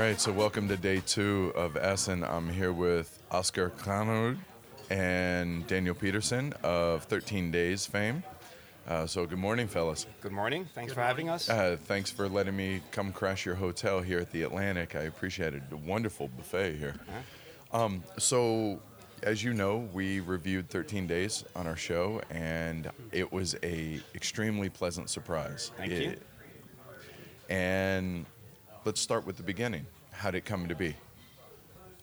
right, so welcome to day two of Essen. I'm here with Asger Granerud and Daniel Pedersen of 13 Days fame. Uh, so, good morning, fellas. Good morning. Thanks Good for having us. Uh, thanks for letting me come crash your hotel here at the Atlantic. I appreciate it. A wonderful buffet here. Um, so, as you know, we reviewed 13 Days on our show, and it was a extremely pleasant surprise. Thank It- you. And let's start with the beginning. How did it come to be?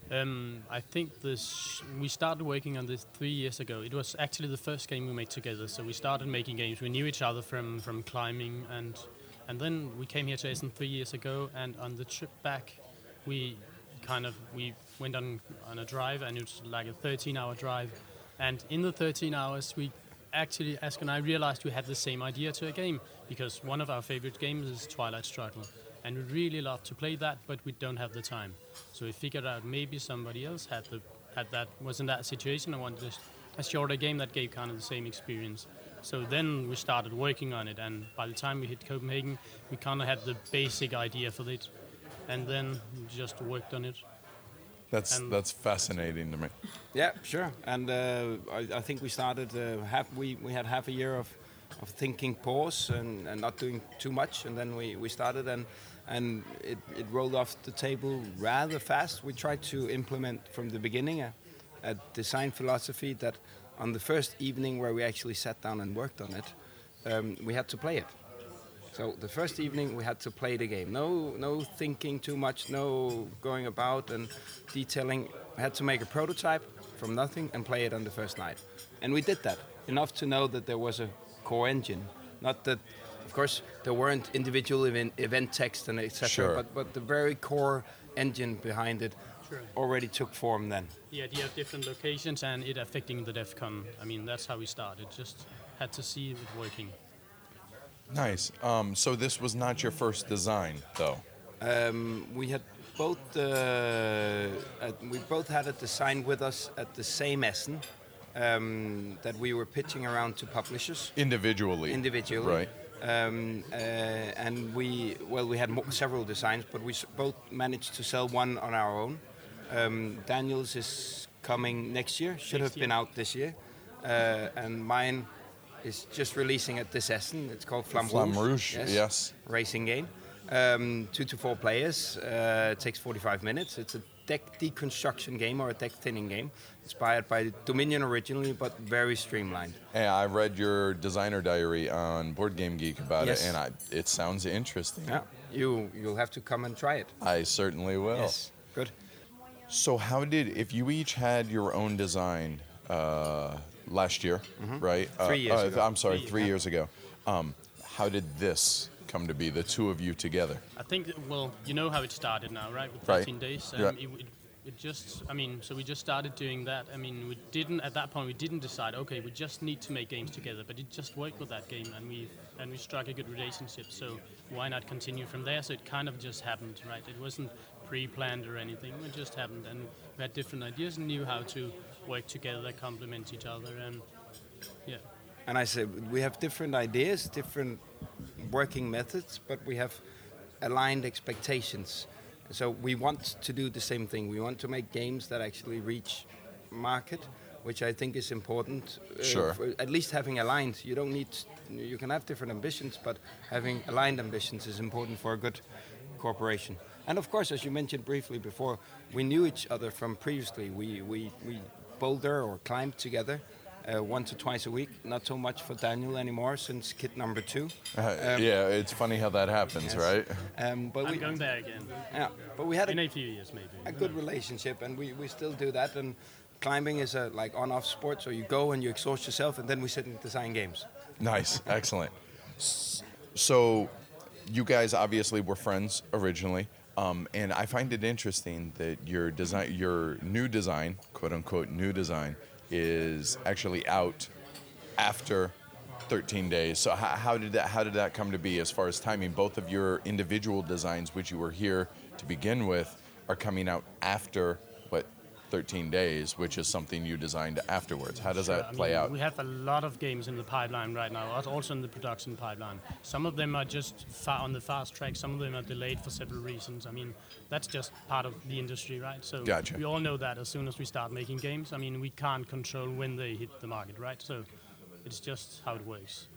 Um, I think this we started working on this three years ago. It was actually the first game we made together. So we started making games. We knew each other from, from climbing, and and then we came here to Essen three years ago. And on the trip back, we kind of we went on on a drive, and it was like a 13-hour drive. And in the 13 hours, we actually, Asger and I realized we had the same idea to a game because one of our favorite games is Twilight Struggle, and we really love to play that, but we don't have the time. So we figured out maybe somebody else had the had that was in that situation and wanted a, a shorter game that gave kind of the same experience. So then we started working on it, and by the time we hit Copenhagen, we kind of had the basic idea for it, and then just worked on it. That's And- that's fascinating to me. Yeah, sure. And uh, I, I think we started uh, half. We, we had half a year of, of thinking pause and, and not doing too much, and then we, we started and and it, it rolled off the table rather fast. We tried to implement from the beginning a, a design philosophy that on the first evening where we actually sat down and worked on it, um, we had to play it. So the first evening we had to play the game. No, no thinking too much. No going about and detailing. Had to make a prototype from nothing and play it on the first night. And we did that enough to know that there was a core engine. Not that, of course, there weren't individual event, event text and etc. Sure. But but the very core engine behind it Sure. already took form then. The idea of different locations and it affecting the DEF CON. I mean, that's how we started. Just had to see it working. Nice. Um, so this was not your first design, though. Um, we had both uh, uh, we both had a design with us at the same Essen um, that we were pitching around to publishers Individually. individually. Right. Um, uh, and we well we had mo- several designs, but we s- both managed to sell one on our own. Um, Daniel's is coming next year. Should Next have been year. out this year, uh, and mine is just releasing at this Essen. It's called Flamme, Flamme Rouge, yes. racing game. Um, two to four players. Uh, it takes 45 minutes. It's a deck deconstruction game or a deck thinning game, inspired by Dominion originally, but very streamlined. And I read your designer diary on Board Game Geek about Yes. it, and I, it sounds interesting. Yeah, you you'll have to come and try it. I certainly will. Yes, good. So, how did, if you each had your own design uh, last year, right? Mm-hmm. Three years ago. I'm sorry, Three, three years ago. Um, how did this come to be, the two of you together? I think, well, you know how it started now, right? With Right. 13 days. Yeah. it, it, it just, I mean, so we just started doing that. I mean, we didn't, at that point, we didn't decide, okay, we just need to make games together, but it just worked with that game and we, and we struck a good relationship. So why not continue from there? So it kind of just happened, right? It wasn't pre planned or anything, it just happened. And we had different ideas and knew how to work together, complement each other, and yeah. And I said we have different ideas, different working methods, but we have aligned expectations. So we want to do the same thing. We want to make games that actually reach market, which I think is important. uh, Sure. at least having aligned. You don't need. You can have different ambitions, but having aligned ambitions is important for a good cooperation. And of course, as you mentioned briefly before, we knew each other from previously. We we we boulder or climbed together. Uh, once or twice a week, not so much for Daniel anymore since kid number two. Uh, Um, yeah, it's funny how that happens, yes. right? Um, but I'm we, going there again yeah, but we had in a, a few years, maybe. a good relationship, and we, we still do that. And climbing is a like on-off sport, so you go and you exhaust yourself, and then we sit and design games. Nice, excellent. So, you guys obviously were friends originally, um, and I find it interesting that your design, your new design, quote unquote, new design, is actually out after 13 days. So, how, how did that how did that come to be as far as timing? Both of your individual designs, which you were here to begin with, are coming out after 13 Days, which is something you designed afterwards. How does Sure, that I play mean, out? We have a lot of games in the pipeline right now, also in the production pipeline. Some of them are just far on the fast track. Some of them are delayed for several reasons. I mean, that's just part of the industry, right? So Gotcha. we all know that as soon as we start making games, I mean, we can't control when they hit the market, right? So it's just how it works.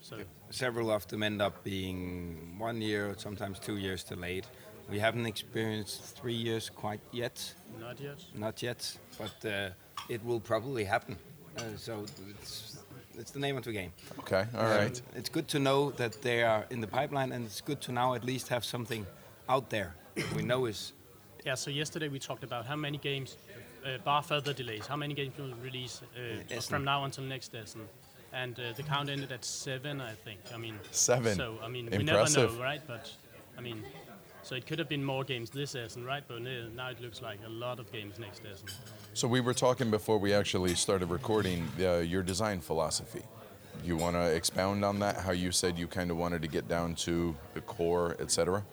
So Several of them end up being one year, sometimes two years delayed. We haven't experienced three years quite yet, not yet. not yet, but uh, it will probably happen. Uh, so it's, it's the name of the game. Okay, all Um, right. It's good to know that they are in the pipeline, and it's good to now at least have something out there we know is Yeah, so yesterday we talked about how many games, uh, bar further delays, how many games will release uh, from now until next Essen. And uh, the count ended at seven, I think. I mean, Seven. So, I mean, Impressive. we never know, right? But, I mean, so it could have been more games this Essen, right? But now it looks like a lot of games next Essen. So we were talking before we actually started recording uh, your design philosophy. You want to expound on that? How you said you kind of wanted to get down to the core, etc.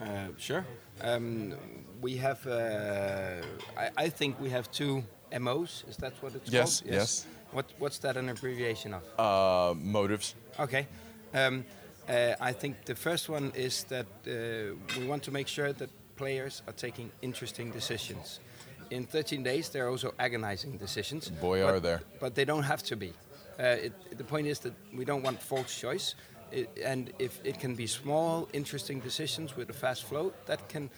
Uh, sure. Um, we have, uh, I, I think we have two MOs. Is that what it's Yes, called? yes. What, what's that an abbreviation of? Uh, motives. Okay. Um, uh, I think the first one is that uh, we want to make sure that players are taking interesting decisions. In 13 days, they're also agonizing decisions. Boy, but- are there. But they don't have to be. Uh, it, the point is that we don't want false choice. It, and if it can be small, interesting decisions with a fast flow, that can,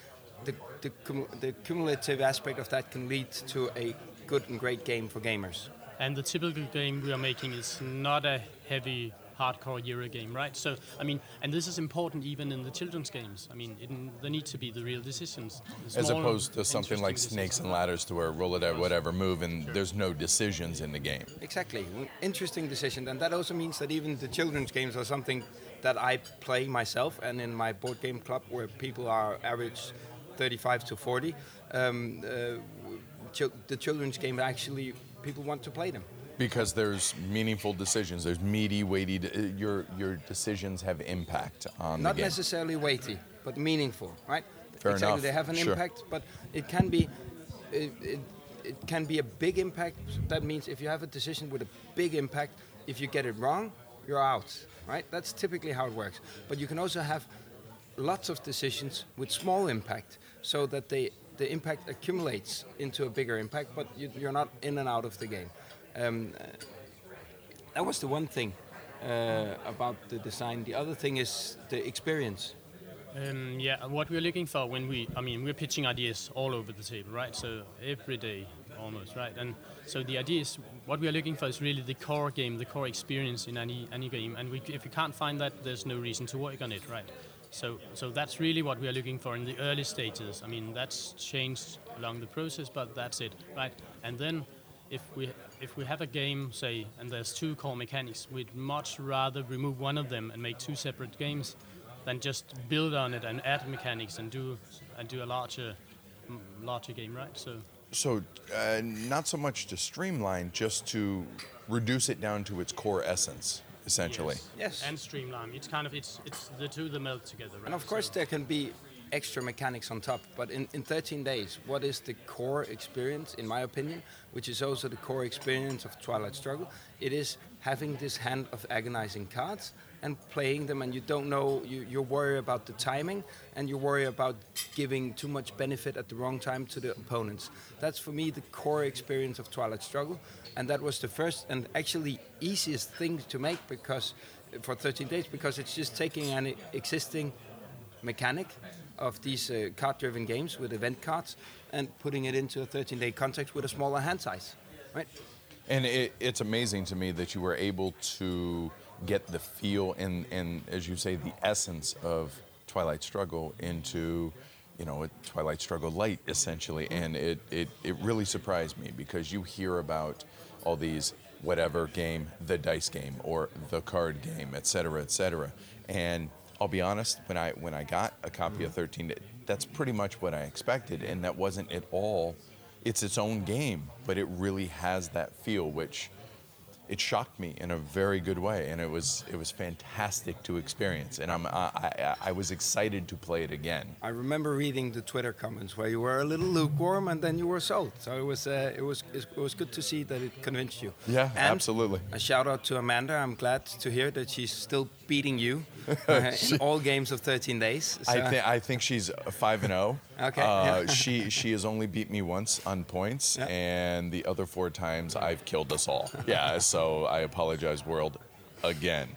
the, the, cum- the cumulative aspect of that can lead to a good and great game for gamers. And the typical game we are making is not a heavy, hardcore Euro game, right? So, I mean, and this is important even in the children's games. I mean, it, there need to be the real decisions. the As opposed to something like interesting snakes and ladders to where roll it out, whatever, move, and there's no decisions in the game. Exactly, interesting decision, and that also means that even the children's games are something that I play myself, and in my board game club where people are average 35 to 40, um, uh, the children's game actually people want to play them. Because there's meaningful decisions. There's meaty, weighty. De- uh, your your decisions have impact on Not the game. necessarily weighty, but meaningful, right? Fair exactly, enough, they have an sure. impact, but it can be. It, it, it can be a big impact. That means if you have a decision with a big impact, if you get it wrong, you're out, right? That's typically how it works. But you can also have lots of decisions with small impact, so that they, the impact accumulates into a bigger impact, but you, you're not in and out of the game. Um, that was the one thing uh, about the design. The other thing is the experience. Um, yeah, what we're looking for when we, I mean, we're pitching ideas all over the table, right? So every day, almost, right? And so the idea is, what we are looking for is really the core game, the core experience in any any game. And we, if you can't find that, there's no reason to work on it, right? So, so that's really what we are looking for in the early stages. I mean, that's changed along the process, but that's it, right? And then, if we if we have a game, say, and there's two core mechanics, we'd much rather remove one of them and make two separate games than just build on it and add mechanics and do and do a larger larger game, right? So So, uh, not so much to streamline, just to reduce it down to its core essence, essentially. Yes. and streamline. It's kind of it's it's the two that melt together, right? And of course, So- there can be extra mechanics on top. But in, in 13 days, what is the core experience, in my opinion, which is also the core experience of Twilight Struggle? It is having this hand of agonizing cards and playing them, and you don't know, you, you worry about the timing, and you worry about giving too much benefit at the wrong time to the opponents. That's for me the core experience of Twilight Struggle, and that was the first and actually easiest thing to make because for 13 days because it's just taking an existing mechanic of these uh, card-driven games with event cards and putting it into a 13-day context with a smaller hand size, right? And it, it's amazing to me that you were able to get the feel and, and, as you say, the essence of Twilight Struggle into, you know, Twilight Struggle light, essentially. And it, it, it really surprised me because you hear about all these whatever game, the dice game or the card game, et cetera, et cetera. And I'll be honest, when I when I got a copy of 13, that's pretty much what I expected, and that wasn't at all. It's its own game, but it really has that feel, which it shocked me in a very good way, and it was it was fantastic to experience, and I'm I, I, I was excited to play it again. I remember reading the Twitter comments where you were a little lukewarm and then you were sold. So it was uh, it was it was good to see that it convinced you. Yeah, And absolutely. A shout out to Amanda. I'm glad to hear that she's still beating you uh, in all games of 13 days. I, So- th- I think she's a five and zero. Okay, Uh, yeah. she she has only beat me once on points, Yeah. and the other four times I've killed us all. Yeah. So I apologize, world, again.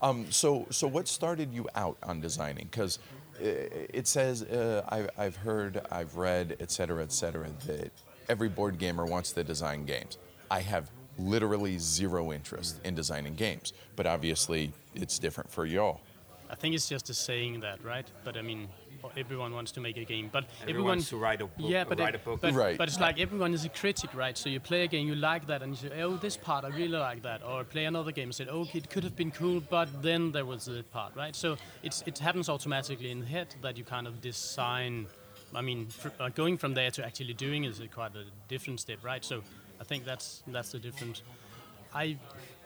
Um, so so what started you out on designing? Because it says uh, I, I've heard, I've read, et cetera, et cetera, that every board gamer wants to design games. I have literally zero interest in designing games, but obviously it's different for y'all. I think it's just a saying that, right? But I mean, everyone wants to make a game, but Everyone everyone wants to write a book- Yeah, but write it- a book. But, Right. but it's like everyone is a critic, right? So you play a game, you like that, and you say, "Oh, this part I really like that," or play another game and say, "Oh, it could have been cool, but then there was this part," right? So it's it happens automatically in the head that you kind of design. I mean, fr- uh, going from there to actually doing is a quite a different step, right? So I think that's that's the difference. I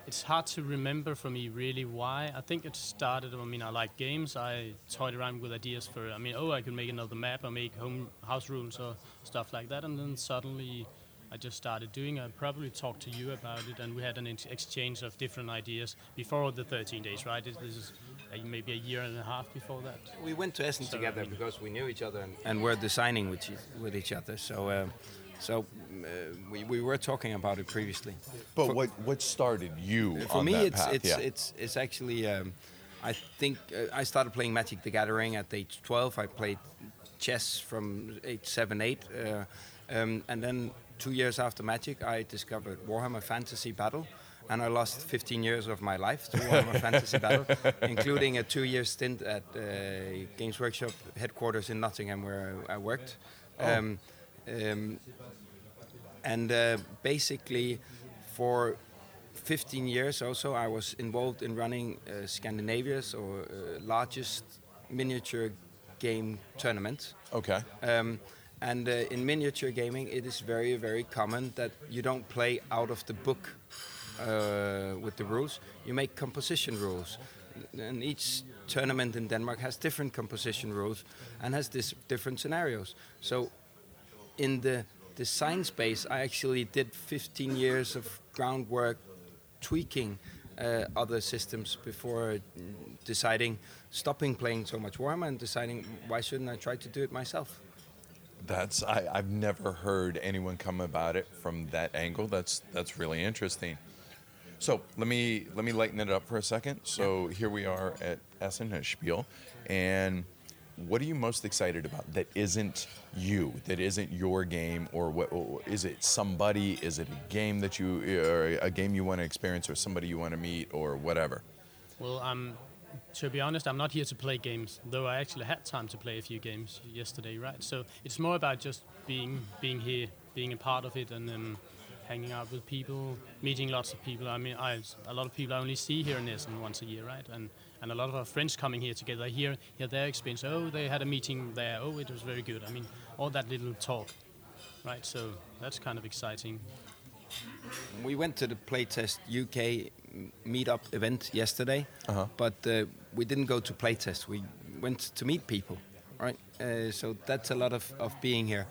it's hard to remember for me really why. I think it started. I mean, I like games. I toyed around with ideas for. I mean, oh, I could make another map or make home house rules or stuff like that, and then suddenly. I just started doing. I probably talked to you about it, and we had an ex- exchange of different ideas before the 13 days, right? This this is uh, maybe a year and a half before that. We went to Essen So, I together mean- because we knew each other and, and were designing with each, with each other. So, uh, so uh, we, we were talking about it previously. But For- what what started you For on me, it's path? it's, yeah. it's it's actually. Um, I think uh, I started playing Magic: The Gathering at age 12. I played chess from age seven, eight, uh, um, and then two years after Magic, I discovered Warhammer Fantasy Battle. And I lost 15 years of my life to Warhammer Fantasy Battle, including a two-year stint at uh, Games Workshop headquarters in Nottingham, where I, I worked. Um, um, and uh, basically for 15 years also I was involved in running uh, Scandinavia's or uh, largest miniature game tournament. okay. Um, and uh, in miniature gaming, it is very, very common that you don't play out of the book uh, with the rules. You make composition rules. And each tournament in Denmark has different composition rules and has this different scenarios. So in the design space, I actually did 15 years of groundwork tweaking uh, other systems before deciding stopping playing so much Warhammer and deciding why shouldn't I try to do it myself. That's I, I've never heard anyone come about it from that angle. That's that's really interesting. So let me let me lighten it up for a second. So here we are at Essen at Spiel, and what are you most excited about that isn't you, that isn't your game, or what is it? Somebody? Is it a game that you, or a game you want to experience, or somebody you want to meet, or whatever? Well, um, to be honest, I'm not here to play games, though I actually had time to play a few games yesterday, right? So it's more about just being being here, being a part of it, and um, hanging out with people, meeting lots of people. I mean, I, a lot of people I only see here in Essen once a year, right? And and a lot of our friends coming here together, hear hear their experience. Oh, they had a meeting there. Oh, it was very good. I mean, all that little talk, right? So that's kind of exciting. We went to the Playtest UK meetup event yesterday, but uh, we didn't go to Playtest. We went to meet people, right? Uh, so that's a lot of, of being here.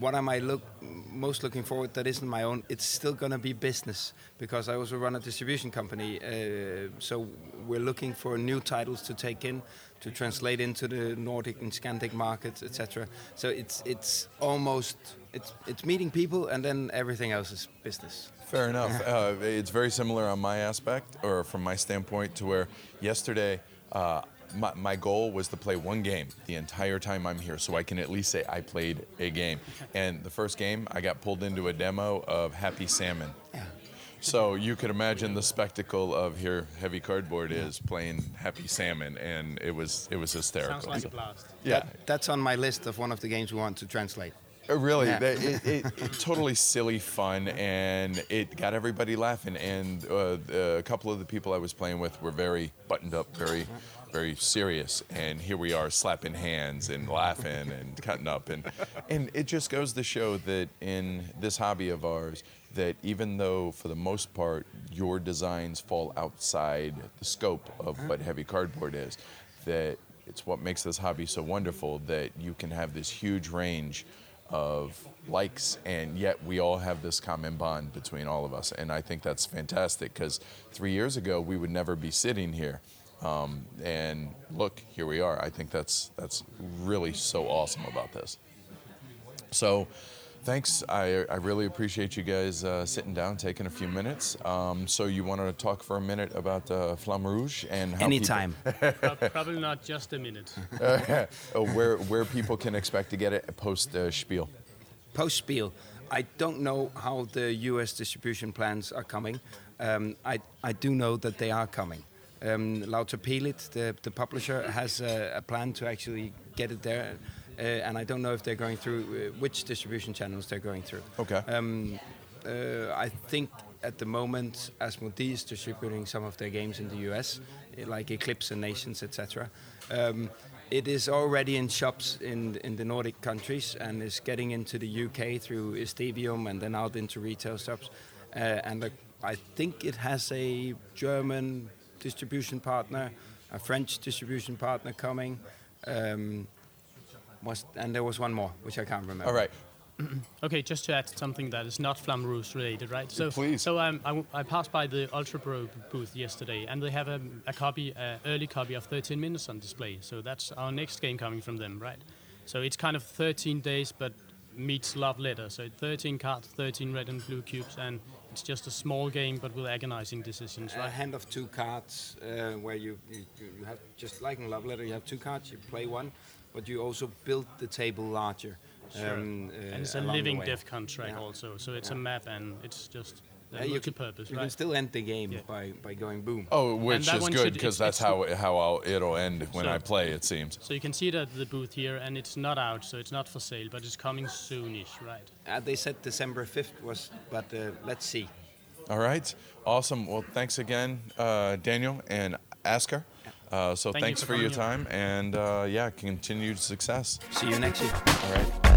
What am I look most looking forward that isn't my own? It's still going to be business because I also run a distribution company. Uh, so we're looking for new titles to take in, to translate into the Nordic and Scandic markets, etc. So it's it's almost it's it's meeting people and then everything else is business. Fair enough. Uh, it's very similar on my aspect, or from my standpoint, to where yesterday uh, my, my goal was to play one game the entire time I'm here, so I can at least say I played a game. And the first game, I got pulled into a demo of Happy Salmon. Yeah. So you could imagine the spectacle of here, heavy cardboard is playing Happy Salmon, and it was it was hysterical. Sounds like a blast. yeah, That, that's on my list of one of the games we want to translate. Uh, Really, Yeah. that- it, it, it totally silly fun, and it got everybody laughing. And uh, a couple of the people I was playing with were very buttoned up, very, very serious. And here we are, slapping hands and laughing and cutting up, and and it just goes to show that in this hobby of ours, that even though for the most part your designs fall outside the scope of mm-hmm. what heavy cardboard is, that it's what makes this hobby so wonderful that you can have this huge range of likes and yet we all have this common bond between all of us and i think that's fantastic because three years ago we would never be sitting here um, and look here we are i think that's that's really so awesome about this so thanks i, I really appreciate you guys uh, sitting down taking a few minutes um, so you want to talk for a minute about uh, flamme rouge and how Anytime. Prob- Probably not just a minute. uh, where where people can expect to get it post uh, spiel Post Spiel. I don't know how the US distribution plans are coming. Um, I, I do know that they are coming. Um, Lautapelit, the, the publisher, has a, a plan to actually get it there. Uh, and I don't know if they're going through uh, which distribution channels they're going through. Okay. Um, uh, I think at the moment, Asmodee is distributing some of their games in the US, eh, like Eclipse and Nations, etc. Um, it is already in shops in in the Nordic countries and is getting into the UK through Esdevium and then out into retail shops. Uh, and uh, I think it has a German distribution partner, a French distribution partner coming. Um, was, and there was one more, which I can't remember. all right Okay, just to add something that is not Flamme Rouge related, right? So, Please. So um, I, w- I passed by the Ultra Pro booth yesterday, and they have a, a copy, uh, early copy of 13 Minutes on display. So that's our next game coming from them, right? So it's kind of 13 days, but meets love letter. So 13 cards, 13 red and blue cubes, and it's just a small game, but with agonizing decisions, A right? hand of two cards, uh, where you, you you have just like in Love Letter, you have two cards. You play one, but you also build the table larger. Sure. um, uh, and it's a living death contract Yeah. also. So it's a map, and it's just uh, you can, multi-purpose, you right? can still end the game Yeah. by, by going boom. Oh, which that is one good should- because that's how it, how I'll, it'll end when So- I play. It seems. So you can see it at the booth here, and it's not out, so it's not for sale, but it's coming soonish, right? Uh, they said December 5th was, but uh, let's see. All right, awesome. Well, thanks again, uh, Daniel and Asger. Uh, so Thank you thanks for for, your coming time, and uh, yeah, continued success. See you next year. All right.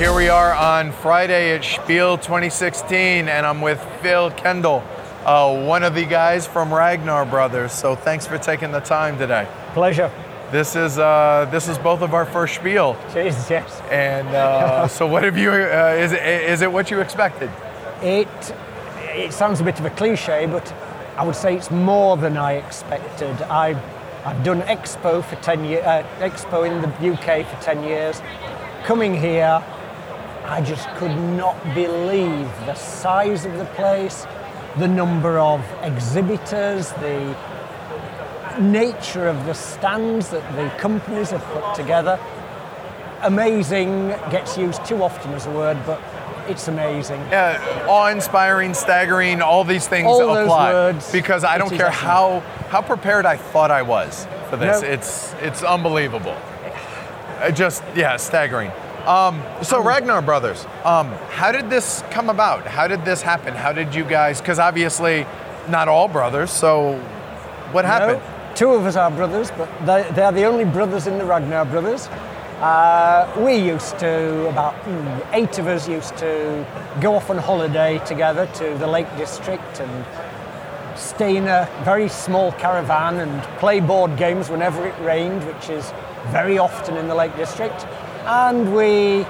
Here we are on Friday at Spiel 2016, and I'm with Phil Kendall, uh, one of the guys from Ragnar Brothers. So thanks for taking the time today. Pleasure. This is uh, this is both of our first Spiel, Jesus, yes. and uh, so what have you? Uh, is it is it what you expected? It it sounds a bit of a cliche, but I would say it's more than I expected. I I've done Expo for ten years, uh, Expo in the UK for ten years. Coming here, I just could not believe the size of the place, the number of exhibitors, the nature of the stands that the companies have put together. Amazing gets used too often as a word, but it's amazing. uh, awe-inspiring, staggering, all these things All those apply. words, because I don't care how how prepared I thought I was for this. No. It's it's unbelievable. Just yeah, staggering. Um, so Ragnar Brothers, um, how did this come about? How did this happen? How did you guys? Because obviously, not all brothers. So, what happened? No, two of us are brothers, but they, they're the only brothers in the Ragnar brothers. Uh, we used to, about mm, eight of us used to go off on holiday together to the Lake District and stay in a very small caravan and play board games whenever it rained, which is very often in the Lake District. And we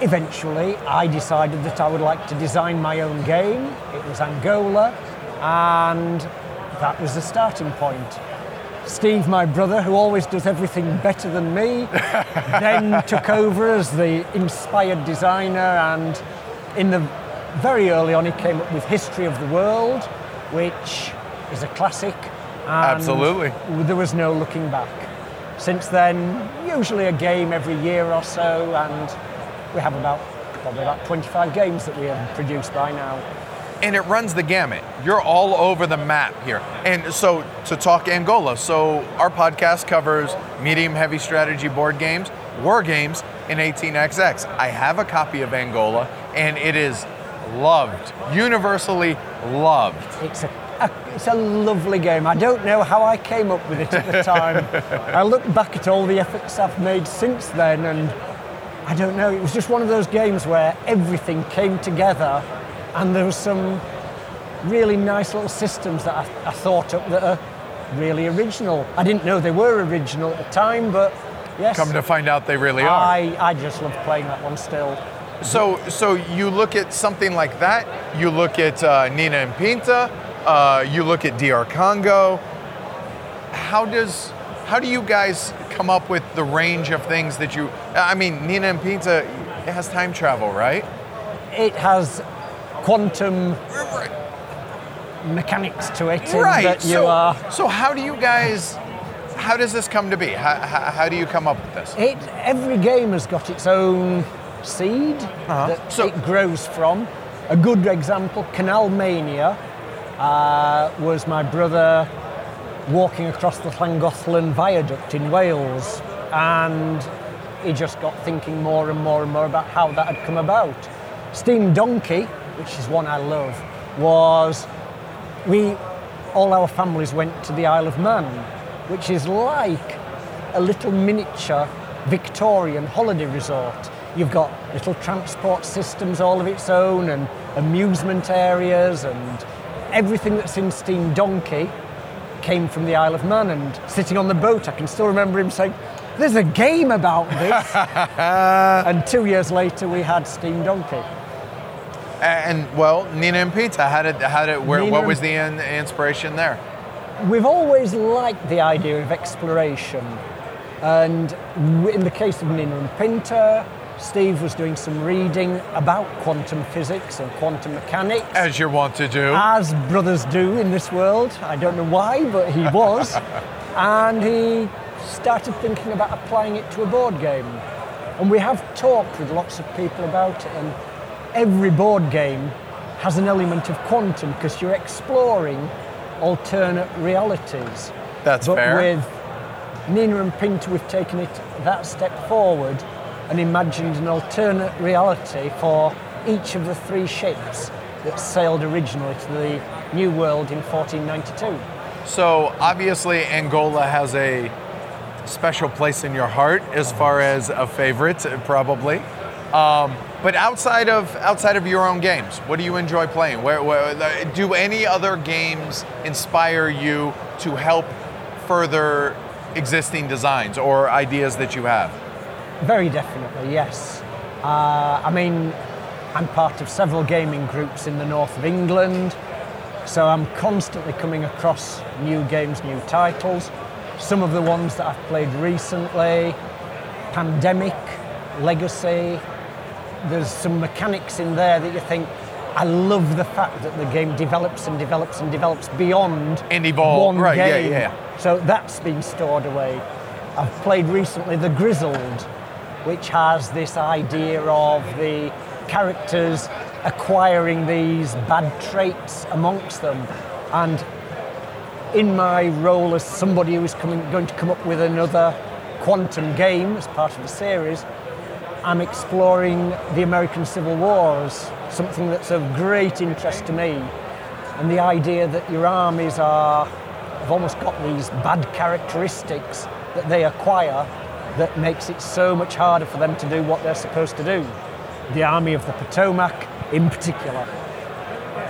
eventually I decided that I would like to design my own game. It was Angola, and that was the starting point. Steve, my brother, who always does everything better than me, then took over as the inspired designer, and in the very early on, he came up with History of the World, which is a classic. and Absolutely. There was no looking back. Since then, usually a game every year or so, and we have about probably about 25 games that we have produced by now. and it runs the gamut. You're all over the map here. And so to talk Angola, so our podcast covers medium heavy strategy board games, war games, and 18xx. I have a copy of Angola and it is loved, universally loved. It's a, it's a lovely game. I don't know how I came up with it at the time. I look back at all the efforts I've made since then, and I don't know. It was just one of those games where everything came together, and there was some really nice little systems that I, I thought up that are really original. I didn't know they were original at the time, but yes, Come to find out they really are. I, I just love playing that one still. So, so you look at something like that. You look at uh, Nina and Pinta. Uh, you look at DR Congo. How does how do you guys come up with the range of things that you? I mean, Nina and Pinta it has time travel, right? It has quantum mechanics to it Right. that you so, are. so how do you guys? How does this come to be? How, how, how do you come up with this? It, every game has got its own seed that So- it grows from. A good example, Canal Mania, uh, was my brother walking across the Llangollen Viaduct in Wales, and he just got thinking more and more and more about how that had come about. Steam Donkey, which is one I love, was we all our families went to the Isle of Man, which is like a little miniature Victorian holiday resort. You've got little transport systems all of its own and amusement areas and everything that's in Steam Donkey came from the Isle of Man and sitting on the boat I can still remember him saying there's a game about this and two years later we had Steam Donkey. And well, Nina and Pinta, how did how did where, Nina what was the in, inspiration there? We've always liked the idea of exploration, and in the case of Nina and Pinta, Steve was doing some reading about quantum physics and quantum mechanics, As you want to do. as brothers do in this world. I don't know why, but he was, and he started thinking about applying it to a board game. And we have talked with lots of people about it, and every board game has an element of quantum because you're exploring alternate realities. That's but fair. with Nina and Pinta, we've taken it that step forward and imagined an alternate reality for each of the three ships that sailed originally to the New World in 1492. So obviously, Angola has a special place in your heart as far as a favorite, probably. Um, but outside of outside of your own games, what do you enjoy playing? Where, where do any other games inspire you to help further existing designs or ideas that you have? Very definitely, yes. Uh, I mean, I'm part of several gaming groups in the north of England, so I'm constantly coming across new games, new titles. Some of the ones that I've played recently Pandemic, Legacy. There's some mechanics in there that you think, I love the fact that the game develops and develops and develops beyond And evolve, one right, yeah, game. yeah. So that's been stored away. I've played recently The Grizzled, which has this idea of the characters acquiring these bad traits amongst them. And in my role as somebody who is coming, going to come up with another quantum game as part of the series, I'm exploring the American Civil Wars, something that's of great interest to me. And the idea that your armies are, have almost got these bad characteristics that they acquire that makes it so much harder for them to do what they're supposed to do. The Army of the Potomac, in particular.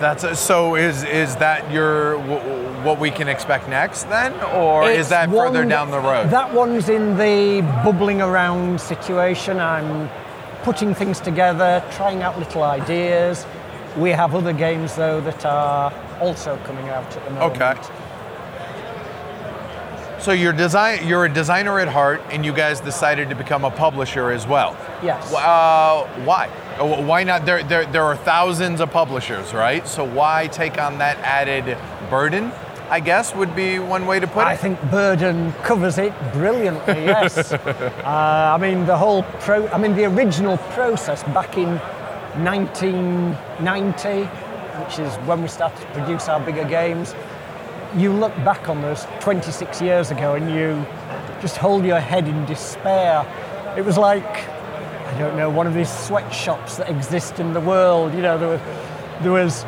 That's a, so. Is is that your wh- what we can expect next then, or is It's that further one- down the road? That one's in the bubbling around situation. I'm putting things together, trying out little ideas. We have other games though that are also coming out at the moment. Okay. So you're design you're a designer at heart, and you guys decided to become a publisher as well. Yes. Uh, why? Uh, Why not? There, there, there are thousands of publishers, right? So why take on that added burden? I guess would be one way to put it. I think Burden covers it brilliantly. Yes. uh, I mean the whole pro. I mean the original process back in 1990, which is when we started to produce our bigger games. You look back on those 26 years ago and you just hold your head in despair. It was like I don't know one of these sweatshops that exist in the world. You know there were there was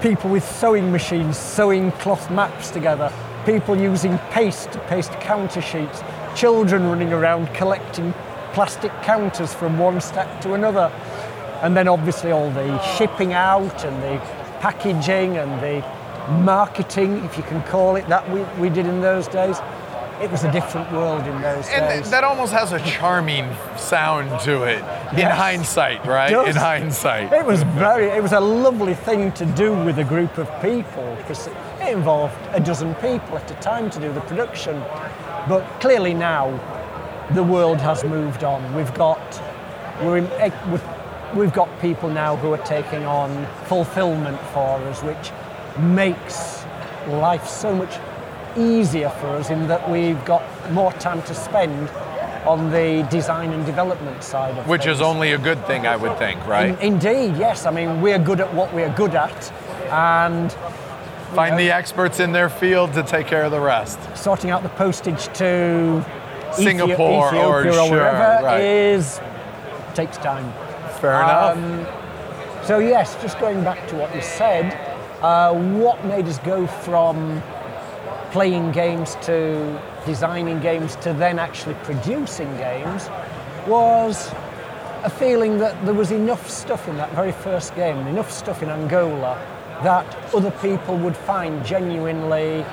people with sewing machines sewing cloth maps together, people using paste to paste counter sheets, children running around collecting plastic counters from one stack to another. And then obviously all the shipping out and the packaging and the marketing, if you can call it that, we, we did in those days. It was a different world in those And days. that almost has a charming sound to it in hindsight, right? In hindsight. It was very, it was a lovely thing to do with a group of people because it involved a dozen people at a time to do the production. But clearly now, the world has moved on. We've got, we're in, eh, we've, we've got people now who are taking on fulfillment for us, which makes life so much easier for us in that we've got more time to spend on the design and development side of Which things. is only a good thing, I would think, right? In- indeed, yes. I mean, we're good at what we're good at, and Find the experts in their field to take care of the rest. sorting out the postage to Singapore or Ethiopia sure, wherever right. is takes time. Fair enough. Um, So yes, just going back to what you said, uh, what made us go from playing games to designing games to then actually producing games was a feeling that there was enough stuff in that very first game, enough stuff in Angola that other people would find genuinely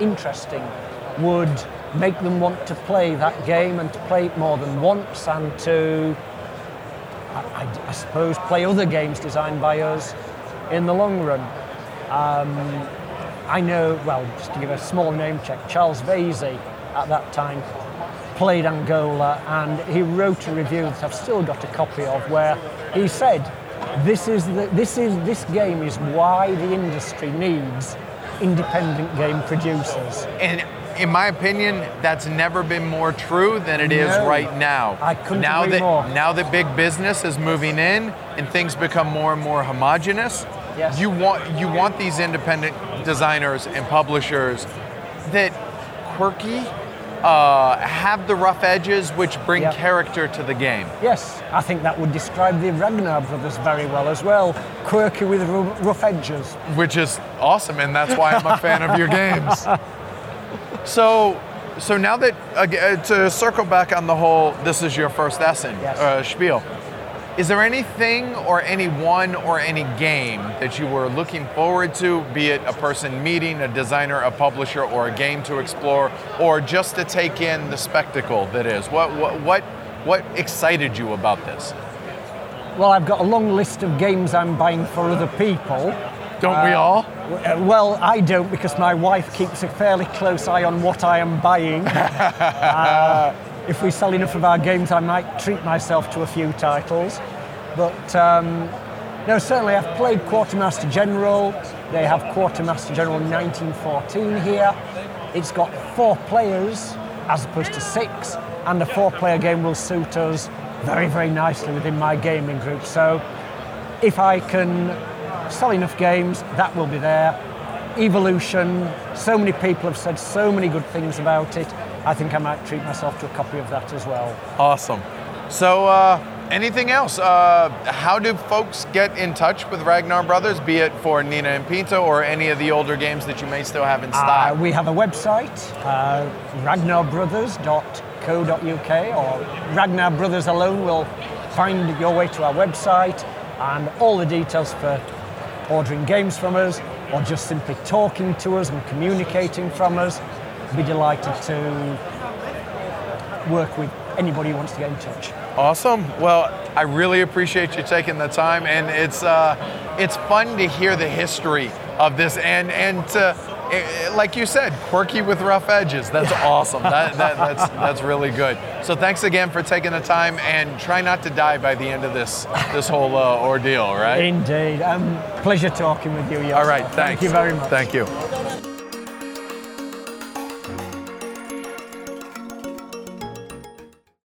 interesting, would make them want to play that game and to play it more than once and to I, I- I suppose, play other games designed by us in the long run. Um, I know, well, just to give a small name check, Charles Vasey at that time played Angola and he wrote a review that I've still got a copy of where he said, this is, the, this is this game is why the industry needs independent game producers. And in my opinion, that's never been more true than it is No. right now. I couldn't now agree that more. now that big business is moving in and things become more and more homogenous, Yes. you want you want these independent designers and publishers that quirky, uh, have the rough edges, which bring Yep. character to the game. Yes, I think that would describe the Ragnar brothers very well as well. Quirky with ru- rough edges. which is awesome, and that's why I'm a fan of your games. So, so now that uh, to circle back on the whole, this is your first Essen Yes. uh, spiel. Is there anything or anyone or any game that you were looking forward to, be it a person meeting, a designer, a publisher, or a game to explore, or just to take in the spectacle that is? What what what, what excited you about this? Well, I've got a long list of games I'm buying for other people. Don't we all? Uh, Well, I don't because my wife keeps a fairly close eye on what I am buying. Uh, if we sell enough of our games, I might treat myself to a few titles. But um, no, certainly I've played Quartermaster General. They have Quartermaster General 1914 here. It's got four players as opposed to six, and a four-player game will suit us very, very nicely within my gaming group. So if I can sell enough games, that will be there. Evolution, so many people have said so many good things about it. I think I might treat myself to a copy of that as well. Awesome. So, uh, anything else? Uh, how do folks get in touch with Ragnar Brothers, be it for Nina and Pinta or any of the older games that you may still have in Uh, stock? we have a website, uh, ragnarbrothers.co.uk, or Ragnar Brothers alone will find your way to our website and all the details for ordering games from us or just simply talking to us and communicating from us. Be delighted to work with anybody who wants to get in touch. Awesome. Well, I really appreciate you taking the time, and it's uh, it's fun to hear the history of this, and and to, eh, like you said, quirky with rough edges. That's awesome. That, that that's that's really good. So thanks again for taking the time, and try not to die by the end of this this whole uh, ordeal. right? Indeed. Um, pleasure talking with you. All right. Thanks. Thank you very much. Thank you.